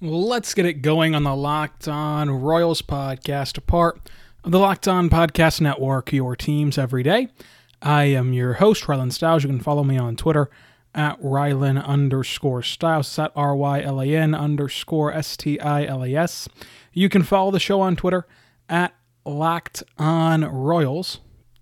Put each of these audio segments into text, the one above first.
Let's get it going on the Locked On Royals podcast, a part of the Locked On Podcast Network, your teams every day. I am your host, Rylan Stiles. You can follow me on Twitter at Rylan underscore Stiles. It's at R Y L A N underscore S T I L A S. You can follow the show on Twitter at Locked On Royals.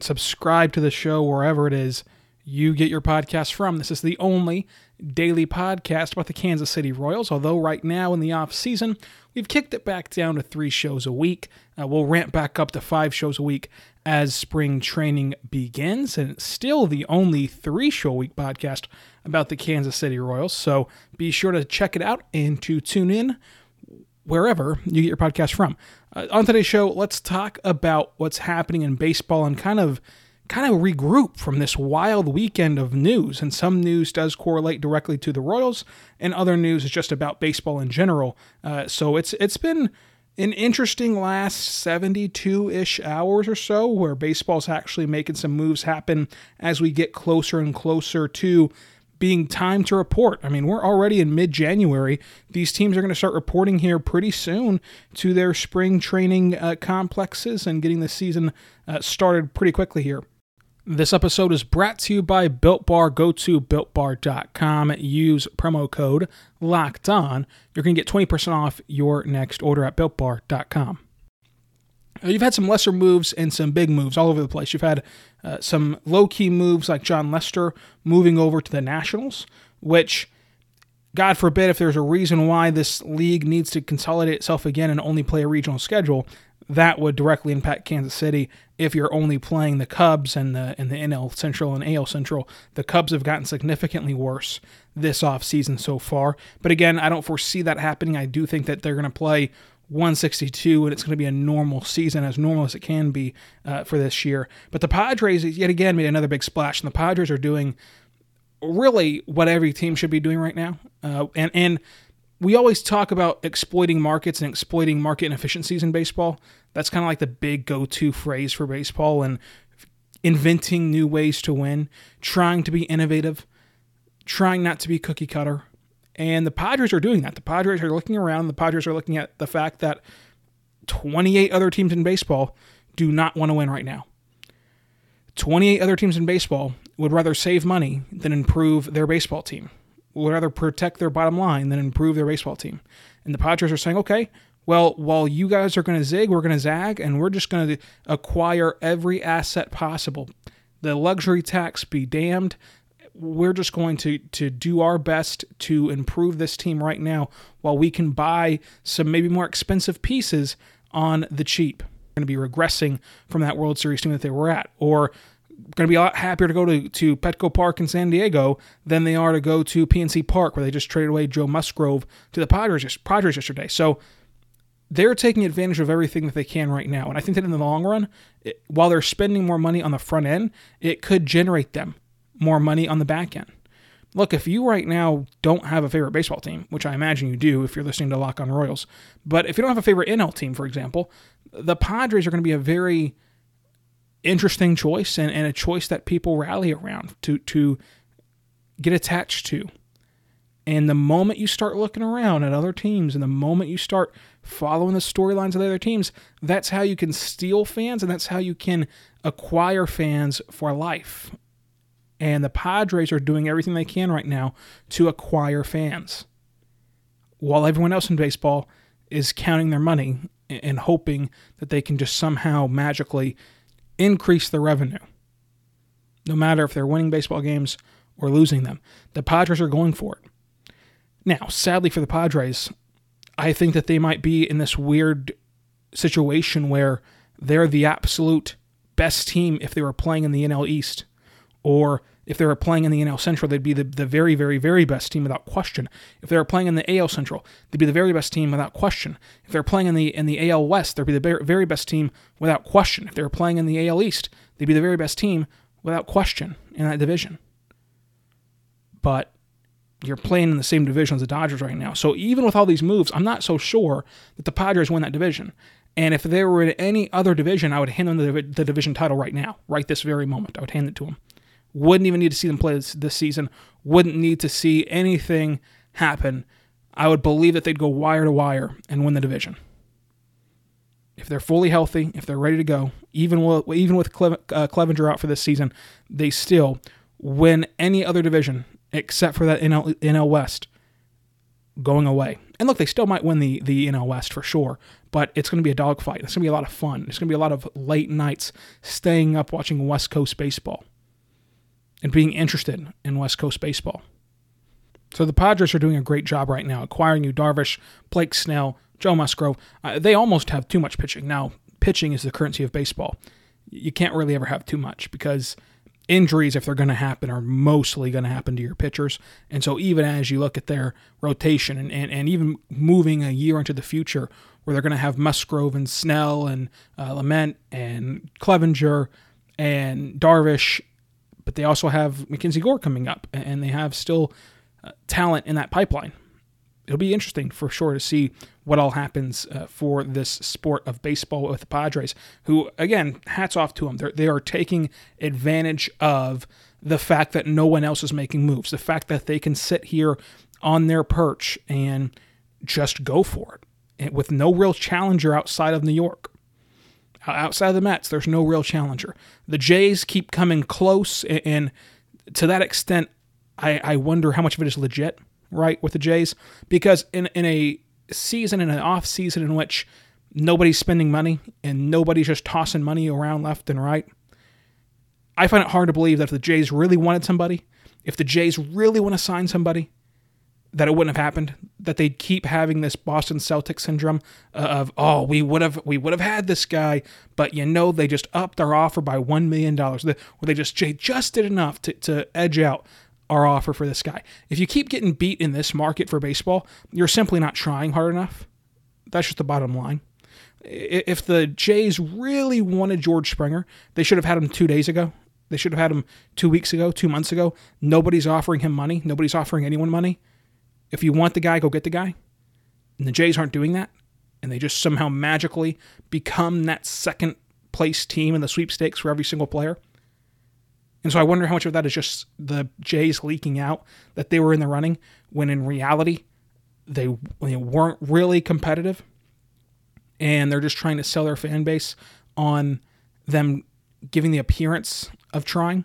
Subscribe to the show wherever it is you get your podcast from. This is the only daily podcast about the Kansas City Royals, although right now in the off season, we've kicked it back down to three shows a week. Uh, we'll ramp back up to five shows a week as spring training begins, and it's still the only three show week podcast about the Kansas City Royals. So be sure to check it out and to tune in wherever you get your podcast from. Uh, on today's show, let's talk about what's happening in baseball and kind of kind of regroup from this wild weekend of news. And some news does correlate directly to the Royals, and other news is just about baseball in general. Uh, so it's it's been an interesting last 72 ish hours or so where baseball's actually making some moves happen as we get closer and closer to being time to report. I mean, we're already in mid January. These teams are going to start reporting here pretty soon to their spring training uh, complexes and getting the season uh, started pretty quickly here. This episode is brought to you by Built Bar. Go to builtbar.com. Use promo code LOCKED ON. You're going to get 20% off your next order at builtbar.com. You've had some lesser moves and some big moves all over the place. You've had uh, some low key moves like Jon Lester moving over to the Nationals, which, God forbid, if there's a reason why this league needs to consolidate itself again and only play a regional schedule, that would directly impact Kansas City if you're only playing the Cubs and the and the NL Central and AL Central. The Cubs have gotten significantly worse this offseason so far. But again, I don't foresee that happening. I do think that they're going to play 162 and it's going to be a normal season, as normal as it can be uh, for this year. But the Padres, yet again, made another big splash, and the Padres are doing really what every team should be doing right now. Uh, and and we always talk about exploiting markets and exploiting market inefficiencies in baseball. That's kind of like the big go to phrase for baseball and inventing new ways to win, trying to be innovative, trying not to be cookie cutter. And the Padres are doing that. The Padres are looking around, the Padres are looking at the fact that 28 other teams in baseball do not want to win right now. 28 other teams in baseball would rather save money than improve their baseball team would rather protect their bottom line than improve their baseball team. And the Padres are saying, okay, well, while you guys are going to zig, we're going to zag, and we're just going to acquire every asset possible. The luxury tax be damned. We're just going to to do our best to improve this team right now, while we can buy some maybe more expensive pieces on the cheap. Going to be regressing from that World Series team that they were at, or going to be a lot happier to go to, to Petco Park in San Diego than they are to go to PNC Park, where they just traded away Joe Musgrove to the Padres, Padres yesterday. So they're taking advantage of everything that they can right now. And I think that in the long run, it, while they're spending more money on the front end, it could generate them more money on the back end. Look, if you right now don't have a favorite baseball team, which I imagine you do if you're listening to Lock on Royals, but if you don't have a favorite NL team, for example, the Padres are going to be a very interesting choice and, and a choice that people rally around to to get attached to. And the moment you start looking around at other teams and the moment you start following the storylines of the other teams, that's how you can steal fans and that's how you can acquire fans for life. And the Padres are doing everything they can right now to acquire fans. While everyone else in baseball is counting their money and hoping that they can just somehow magically increase the revenue, no matter if they're winning baseball games or losing them. The Padres are going for it. Now, sadly for the Padres, I think that they might be in this weird situation where they're the absolute best team if they were playing in the NL East, or If they were playing in the NL Central, they'd be the, the very, very, very best team without question. If they were playing in the AL Central, they'd be the very best team without question. If they're playing in the in the AL West, they'd be the very best team without question. If they were playing in the AL East, they'd be the very best team without question in that division. But you're playing in the same division as the Dodgers right now. So even with all these moves, I'm not so sure that the Padres win that division. And if they were in any other division, I would hand them the, the division title right now, right this very moment. I would hand it to them. Wouldn't even need to see them play this, this season. Wouldn't need to see anything happen. I would believe that they'd go wire to wire and win the division. If they're fully healthy, if they're ready to go, even with, even with uh, Clevinger out for this season, they still win any other division except for that NL, NL West going away. And look, they still might win the, the NL West for sure, but it's going to be a dogfight. It's going to be a lot of fun. It's going to be a lot of late nights staying up watching West Coast baseball and being interested in West Coast baseball. So the Padres are doing a great job right now acquiring Yu Darvish, Blake Snell, Joe Musgrove. Uh, they almost have too much pitching. Now, pitching is the currency of baseball. You can't really ever have too much because injuries, if they're going to happen, are mostly going to happen to your pitchers. And so, even as you look at their rotation and, and, and even moving a year into the future, where they're going to have Musgrove and Snell and uh, Lamet and Clevinger and Darvish, but they also have MacKenzie Gore coming up, and they have still uh, talent in that pipeline it'll be interesting for sure to see what all happens uh, for this sport of baseball with the Padres, who, again, hats off to them. They're, they are taking advantage of the fact that no one else is making moves, the fact that they can sit here on their perch and just go for it with no real challenger outside of New York. Outside of the Mets, there's no real challenger. The Jays keep coming close, and to that extent, I, I wonder how much of it is legit right, with the Jays, because in in a season, in an off season in which nobody's spending money and nobody's just tossing money around left and right, I find it hard to believe that if the Jays really wanted somebody, if the Jays really want to sign somebody, that it wouldn't have happened. That they'd keep having this Boston Celtics syndrome uh, of oh we would have we would have had this guy, but you know they just upped their offer by one million dollars, or they just just did enough to, to edge out our offer for this guy. If you keep getting beat in this market for baseball, you're simply not trying hard enough. That's just the bottom line. If the Jays really wanted George Springer, they should have had him two days ago. They should have had him two weeks ago, two months ago. Nobody's offering him money. Nobody's offering anyone money. If you want the guy, go get the guy. And the Jays aren't doing that. And they just somehow magically become that second place team in the sweepstakes for every single player. And so I wonder how much of that is just the Jays leaking out that they were in the running when in reality they, they weren't really competitive and they're just trying to sell their fan base on them giving the appearance of trying.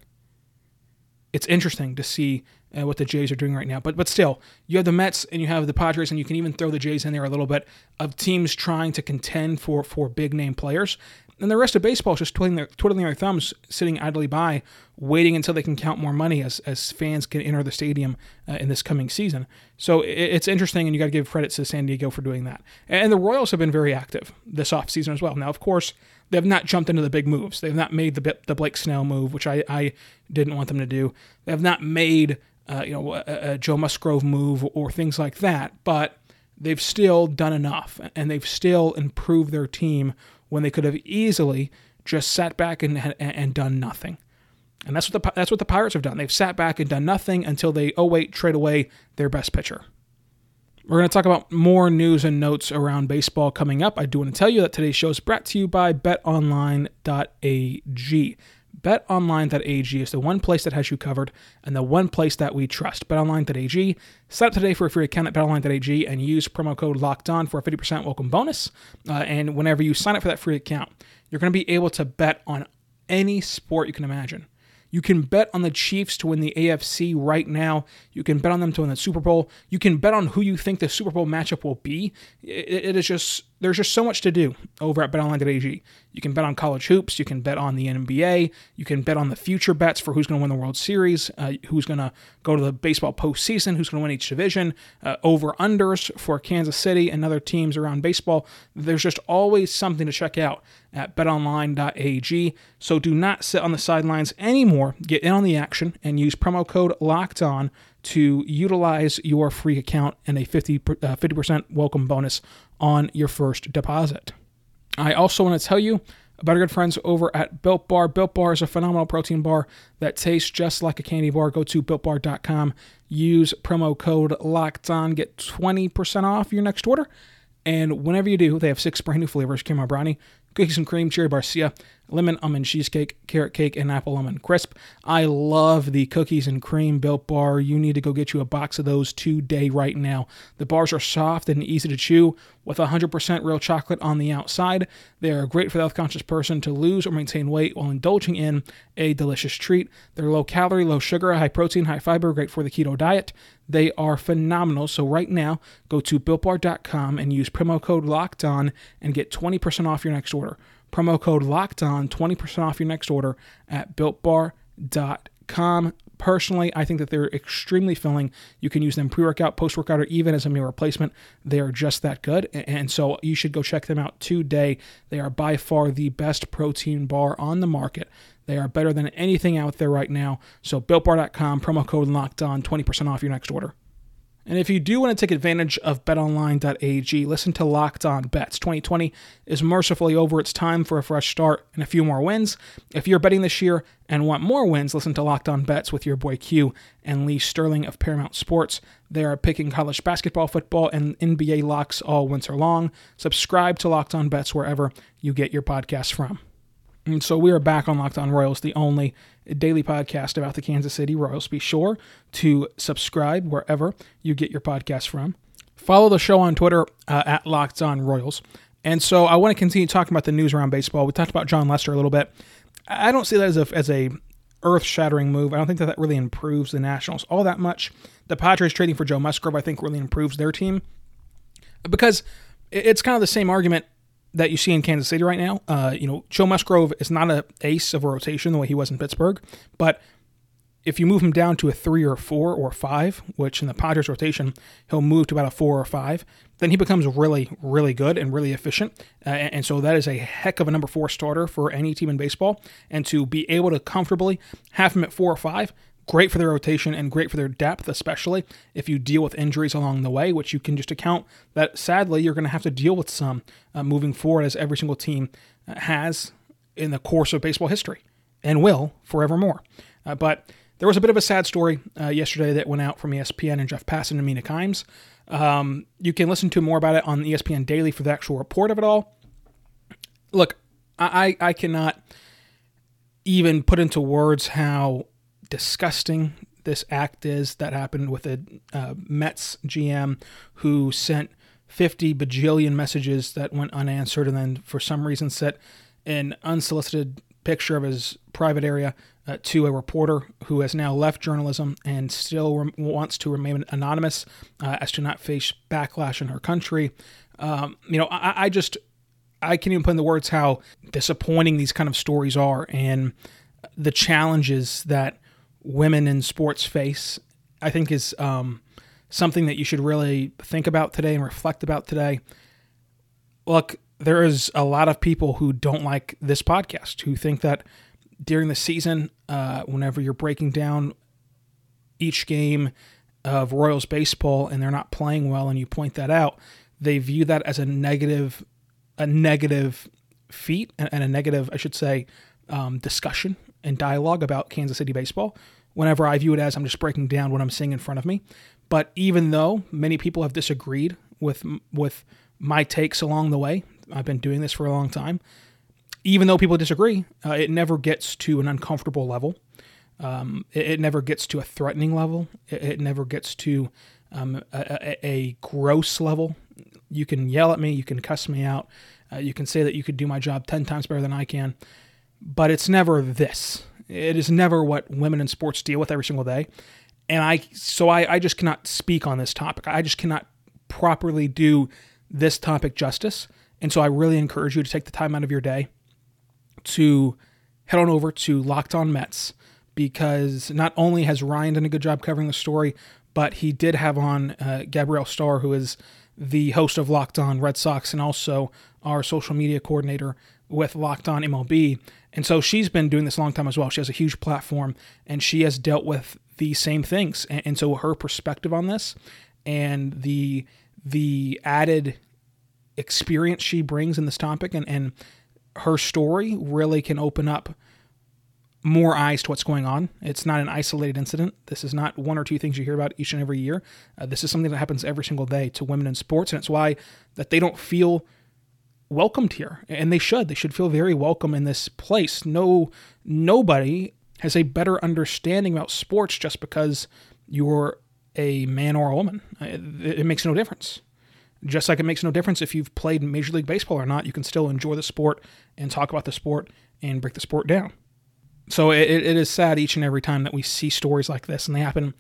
It's interesting to see uh, what the Jays are doing right now. But but still, you have the Mets and you have the Padres, and you can even throw the Jays in there a little bit of teams trying to contend for for big name players. And the rest of baseball is just twiddling their, twiddling their thumbs, sitting idly by, waiting until they can count more money as, as fans can enter the stadium uh, in this coming season. So it, it's interesting, and you got to give credit to San Diego for doing that. And the Royals have been very active this offseason as well. Now, of course, they have not jumped into the big moves. They have not made the the Blake Snell move, which I, I didn't want them to do. They have not made uh, you know a, a Joe Musgrove move or things like that, but they've still done enough, and they've still improved their team when they could have easily just sat back and, and done nothing. And that's what the that's what the Pirates have done. They've sat back and done nothing until they oh wait trade away their best pitcher. We're going to talk about more news and notes around baseball coming up. I do want to tell you that today's show is brought to you by betonline.ag. BetOnline.ag is the one place that has you covered and the one place that we trust. BetOnline.ag. Sign up today for a free account at BetOnline.ag and use promo code Locked On for a 50% welcome bonus. Uh, and whenever you sign up for that free account, you're going to be able to bet on any sport you can imagine. You can bet on the Chiefs to win the AFC right now. You can bet on them to win the Super Bowl. You can bet on who you think the Super Bowl matchup will be. it, it is just there's just so much to do over at betonline.ag. You can bet on college hoops, you can bet on the NBA, you can bet on the future bets for who's going to win the World Series, uh, who's going to go to the baseball postseason, who's going to win each division, uh, over unders for Kansas City and other teams around baseball. There's just always something to check out at betonline.ag. So do not sit on the sidelines anymore. Get in on the action and use promo code LOCKED ON to utilize your free account and a 50, uh, 50% welcome bonus on your first deposit. I also want to tell you about our good friends over at Built Bar. Built Bar is a phenomenal protein bar that tastes just like a candy bar. Go to builtbar.com, use promo code locked on, get 20% off your next order. And whenever you do, they have six brand new flavors caramel brownie, cookies and cream, cherry barcia, lemon almond cheesecake, carrot cake, and apple almond crisp. I love the cookies and cream built bar. You need to go get you a box of those today, right now. The bars are soft and easy to chew with 100% real chocolate on the outside. They are great for the health conscious person to lose or maintain weight while indulging in a delicious treat. They're low calorie, low sugar, high protein, high fiber, great for the keto diet. They are phenomenal. So right now, go to builtbar.com and use promo code locked on and get 20% off your next order. Promo code locked on, 20% off your next order at builtbar.com. Personally, I think that they're extremely filling. You can use them pre workout, post workout, or even as a meal replacement. They are just that good. And so you should go check them out today. They are by far the best protein bar on the market. They are better than anything out there right now. So builtbar.com, promo code locked on, 20% off your next order. And if you do want to take advantage of betonline.ag, listen to Locked On Bets. 2020 is mercifully over. It's time for a fresh start and a few more wins. If you're betting this year and want more wins, listen to Locked On Bets with your boy Q and Lee Sterling of Paramount Sports. They are picking college basketball, football, and NBA locks all winter long. Subscribe to Locked On Bets wherever you get your podcasts from. And so we are back on Locked On Royals, the only daily podcast about the Kansas City Royals. Be sure to subscribe wherever you get your podcast from. Follow the show on Twitter uh, at Locked On Royals. And so I want to continue talking about the news around baseball. We talked about Jon Lester a little bit. I don't see that as a as a earth shattering move. I don't think that that really improves the Nationals all that much. The Padres trading for Joe Musgrove, I think, really improves their team because it's kind of the same argument that you see in Kansas City right now. Uh, you know, Joe Musgrove is not an ace of a rotation the way he was in Pittsburgh, but if you move him down to a three or four or five, which in the Padres rotation he'll move to about a four or five, then he becomes really, really good and really efficient. Uh, and so that is a heck of a number four starter for any team in baseball. And to be able to comfortably have him at four or five, Great for their rotation and great for their depth, especially if you deal with injuries along the way, which you can just account that sadly you're going to have to deal with some uh, moving forward, as every single team uh, has in the course of baseball history and will forevermore. Uh, but there was a bit of a sad story uh, yesterday that went out from ESPN and Jeff Passan and Mina Kimes. Um, you can listen to more about it on ESPN Daily for the actual report of it all. Look, I, I cannot even put into words how disgusting this act is that happened with a uh, Mets GM who sent 50 bajillion messages that went unanswered and then for some reason sent an unsolicited picture of his private area uh, to a reporter who has now left journalism and still wants to remain anonymous uh, as to not face backlash in her country. Um, you know, I, I just I can't even put in the words how disappointing these kind of stories are and the challenges that women in sports face, I think is um, something that you should really think about today and reflect about today. Look, there is a lot of people who don't like this podcast, who think that during the season, uh, whenever you're breaking down each game of Royals baseball and they're not playing well, and you point that out, they view that as a negative, a negative feat and, a negative, I should say, um, discussion and dialogue about Kansas City baseball. Whenever I view it as I'm just breaking down what I'm seeing in front of me. But even though many people have disagreed with with my takes along the way, I've been doing this for a long time. Even though people disagree, uh, it never gets to an uncomfortable level. Um, it, it, never gets to a threatening level. It, it never gets to um, a, a, a, gross level. You can yell at me, you can cuss me out, uh, you can say that you could do my job 10 times better than I can but it's never this. It is never what women in sports deal with every single day. And I, so I, I just cannot speak on this topic. I just cannot properly do this topic justice And so I really encourage you to take the time out of your day to head on over to Locked On Mets because not only has Ryan done a good job covering the story, but he did have on uh, Gabrielle Starr, who is the host of Locked On Red Sox and also our social media coordinator with Locked On MLB. And so she's been doing this a long time as well. She has a huge platform and she has dealt with the same things. And, and so her perspective on this and the the added experience she brings in this topic and, and her story really can open up more eyes to what's going on. It's not an isolated incident. This is not one or two things you hear about each and every year. Uh, this is something that happens every single day to women in sports, and it's why that they don't feel welcomed here, and they should. They should feel very welcome in this place. No, nobody has a better understanding about sports just because you're a man or a woman. Uh, it, it makes no difference. Just like it makes no difference if you've played Major League Baseball or not, you can still enjoy the sport and talk about the sport and break the sport down. So it, it is sad each and every time that we see stories like this, and they happen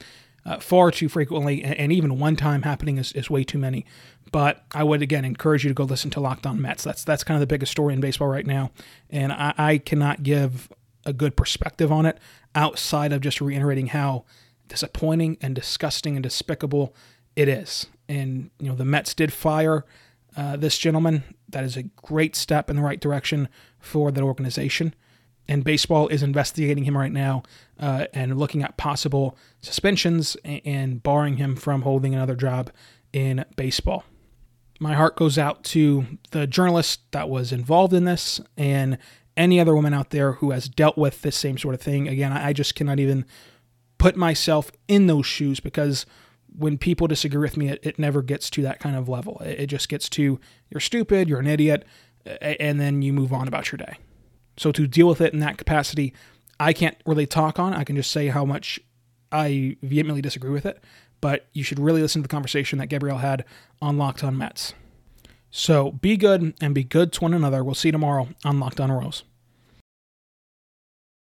uh, far too frequently, and, and even one time happening is, is way too many. But I would again encourage you to go listen to Locked On Mets. That's that's kind of the biggest story in baseball right now, and I, I cannot give a good perspective on it outside of just reiterating how disappointing and disgusting and despicable it is. And you know the Mets did fire uh, this gentleman. That is a great step in the right direction for that organization and baseball is investigating him right now uh, and looking at possible suspensions and barring him from holding another job in baseball. My heart goes out to the journalist that was involved in this and any other woman out there who has dealt with this same sort of thing. Again, I just cannot even put myself in those shoes because when people disagree with me, it, it never gets to that kind of level. It, it just gets to you're stupid, you're an idiot, and then you move on about your day. So to deal with it in that capacity, I can't really talk on. I can just say how much I vehemently disagree with it. But you should really listen to the conversation that Gabrielle had on Locked On Mets. So be good and be good to one another. We'll see you tomorrow on Locked On Royals.